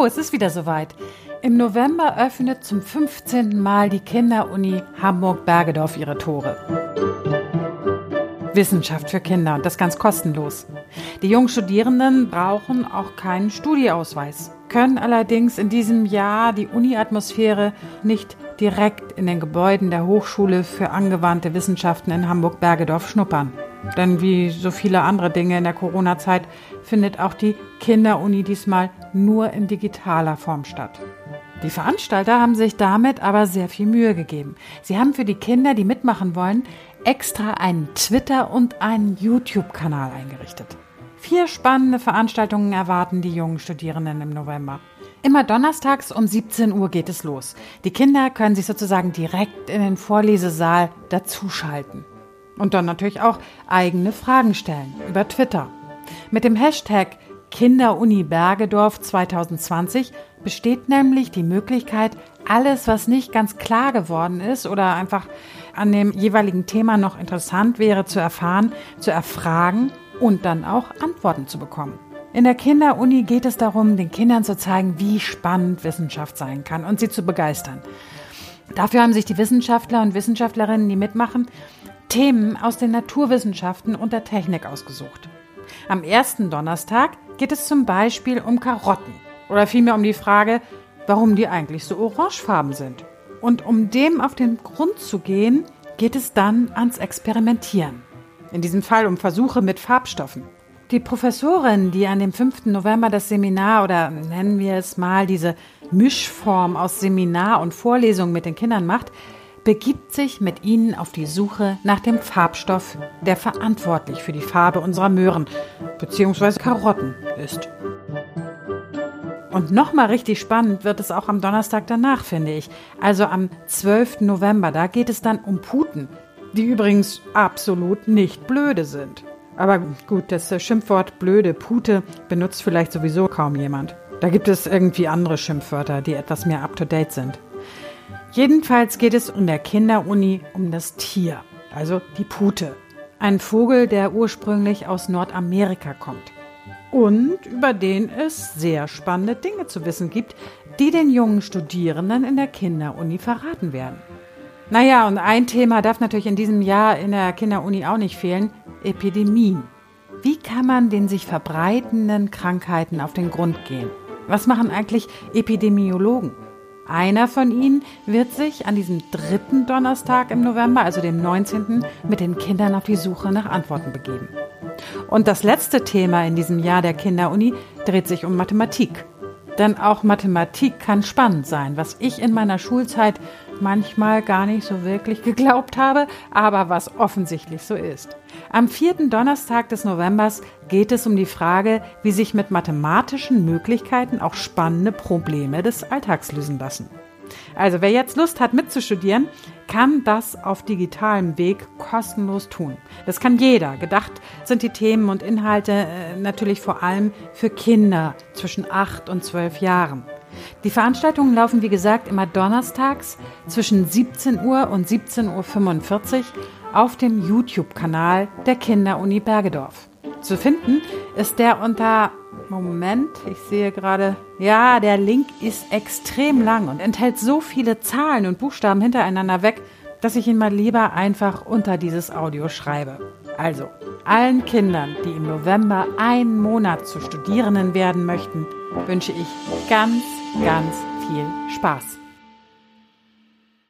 Oh, es ist wieder soweit. Im November öffnet zum 15. Mal die Kinderuni Hamburg-Bergedorf ihre Tore. Wissenschaft für Kinder und das ganz kostenlos. Die jungen Studierenden brauchen auch keinen Studieausweis, können allerdings in diesem Jahr die Uni-Atmosphäre nicht direkt in den Gebäuden der Hochschule für angewandte Wissenschaften in Hamburg-Bergedorf schnuppern. Denn wie so viele andere Dinge in der Corona-Zeit findet auch die Kinderuni diesmal nur in digitaler Form statt. Die Veranstalter haben sich damit aber sehr viel Mühe gegeben. Sie haben für die Kinder, die mitmachen wollen, extra einen Twitter- und einen YouTube-Kanal eingerichtet. Vier spannende Veranstaltungen erwarten die jungen Studierenden im November. Immer donnerstags um 17 Uhr geht es los. Die Kinder können sich sozusagen direkt in den Vorlesesaal dazuschalten. Und dann natürlich auch eigene Fragen stellen über Twitter. Mit dem Hashtag Kinderuni Bergedorf 2020 besteht nämlich die Möglichkeit, alles, was nicht ganz klar geworden ist oder einfach an dem jeweiligen Thema noch interessant wäre, zu erfahren, zu erfragen und dann auch Antworten zu bekommen. In der Kinderuni geht es darum, den Kindern zu zeigen, wie spannend Wissenschaft sein kann und sie zu begeistern. Dafür haben sich die Wissenschaftler und Wissenschaftlerinnen, die mitmachen, Themen aus den Naturwissenschaften und der Technik ausgesucht. Am ersten Donnerstag geht es zum Beispiel um Karotten oder vielmehr um die Frage, warum die eigentlich so orangefarben sind. Und um dem auf den Grund zu gehen, geht es dann ans Experimentieren. In diesem Fall um Versuche mit Farbstoffen. Die Professorin, die an dem 5. November das Seminar oder nennen wir es mal diese Mischform aus Seminar und Vorlesung mit den Kindern macht, begibt sich mit ihnen auf die Suche nach dem Farbstoff, der verantwortlich für die Farbe unserer Möhren bzw. Karotten ist. Und nochmal richtig spannend wird es auch am Donnerstag danach, finde ich. Also am 12. November, da geht es dann um Puten, die übrigens absolut nicht blöde sind. Aber gut, das Schimpfwort blöde Pute benutzt vielleicht sowieso kaum jemand. Da gibt es irgendwie andere Schimpfwörter, die etwas mehr up-to-date sind. Jedenfalls geht es in der Kinderuni um das Tier, also die Pute. Ein Vogel, der ursprünglich aus Nordamerika kommt. Und über den es sehr spannende Dinge zu wissen gibt, die den jungen Studierenden in der Kinderuni verraten werden. Naja, und ein Thema darf natürlich in diesem Jahr in der Kinderuni auch nicht fehlen, Epidemien. Wie kann man den sich verbreitenden Krankheiten auf den Grund gehen? Was machen eigentlich Epidemiologen? Einer von ihnen wird sich an diesem dritten Donnerstag im November, also dem 19., mit den Kindern auf die Suche nach Antworten begeben. Und das letzte Thema in diesem Jahr der Kinderuni dreht sich um Mathematik. Denn auch Mathematik kann spannend sein, was ich in meiner Schulzeit manchmal gar nicht so wirklich geglaubt habe, aber was offensichtlich so ist. Am vierten Donnerstag des Novembers geht es um die Frage, wie sich mit mathematischen Möglichkeiten auch spannende Probleme des Alltags lösen lassen. Also wer jetzt Lust hat mitzustudieren, kann das auf digitalem Weg kostenlos tun. Das kann jeder. Gedacht sind die Themen und Inhalte äh, natürlich vor allem für Kinder zwischen 8 und 12 Jahren. Die Veranstaltungen laufen wie gesagt immer donnerstags zwischen 17 Uhr und 17.45 Uhr auf dem YouTube-Kanal der Kinderuni Bergedorf. Zu finden ist der unter Moment, ich sehe gerade, ja, der Link ist extrem lang und enthält so viele Zahlen und Buchstaben hintereinander weg, dass ich ihn mal lieber einfach unter dieses Audio schreibe. Also, allen Kindern, die im November einen Monat zu Studierenden werden möchten, wünsche ich ganz, ganz viel Spaß.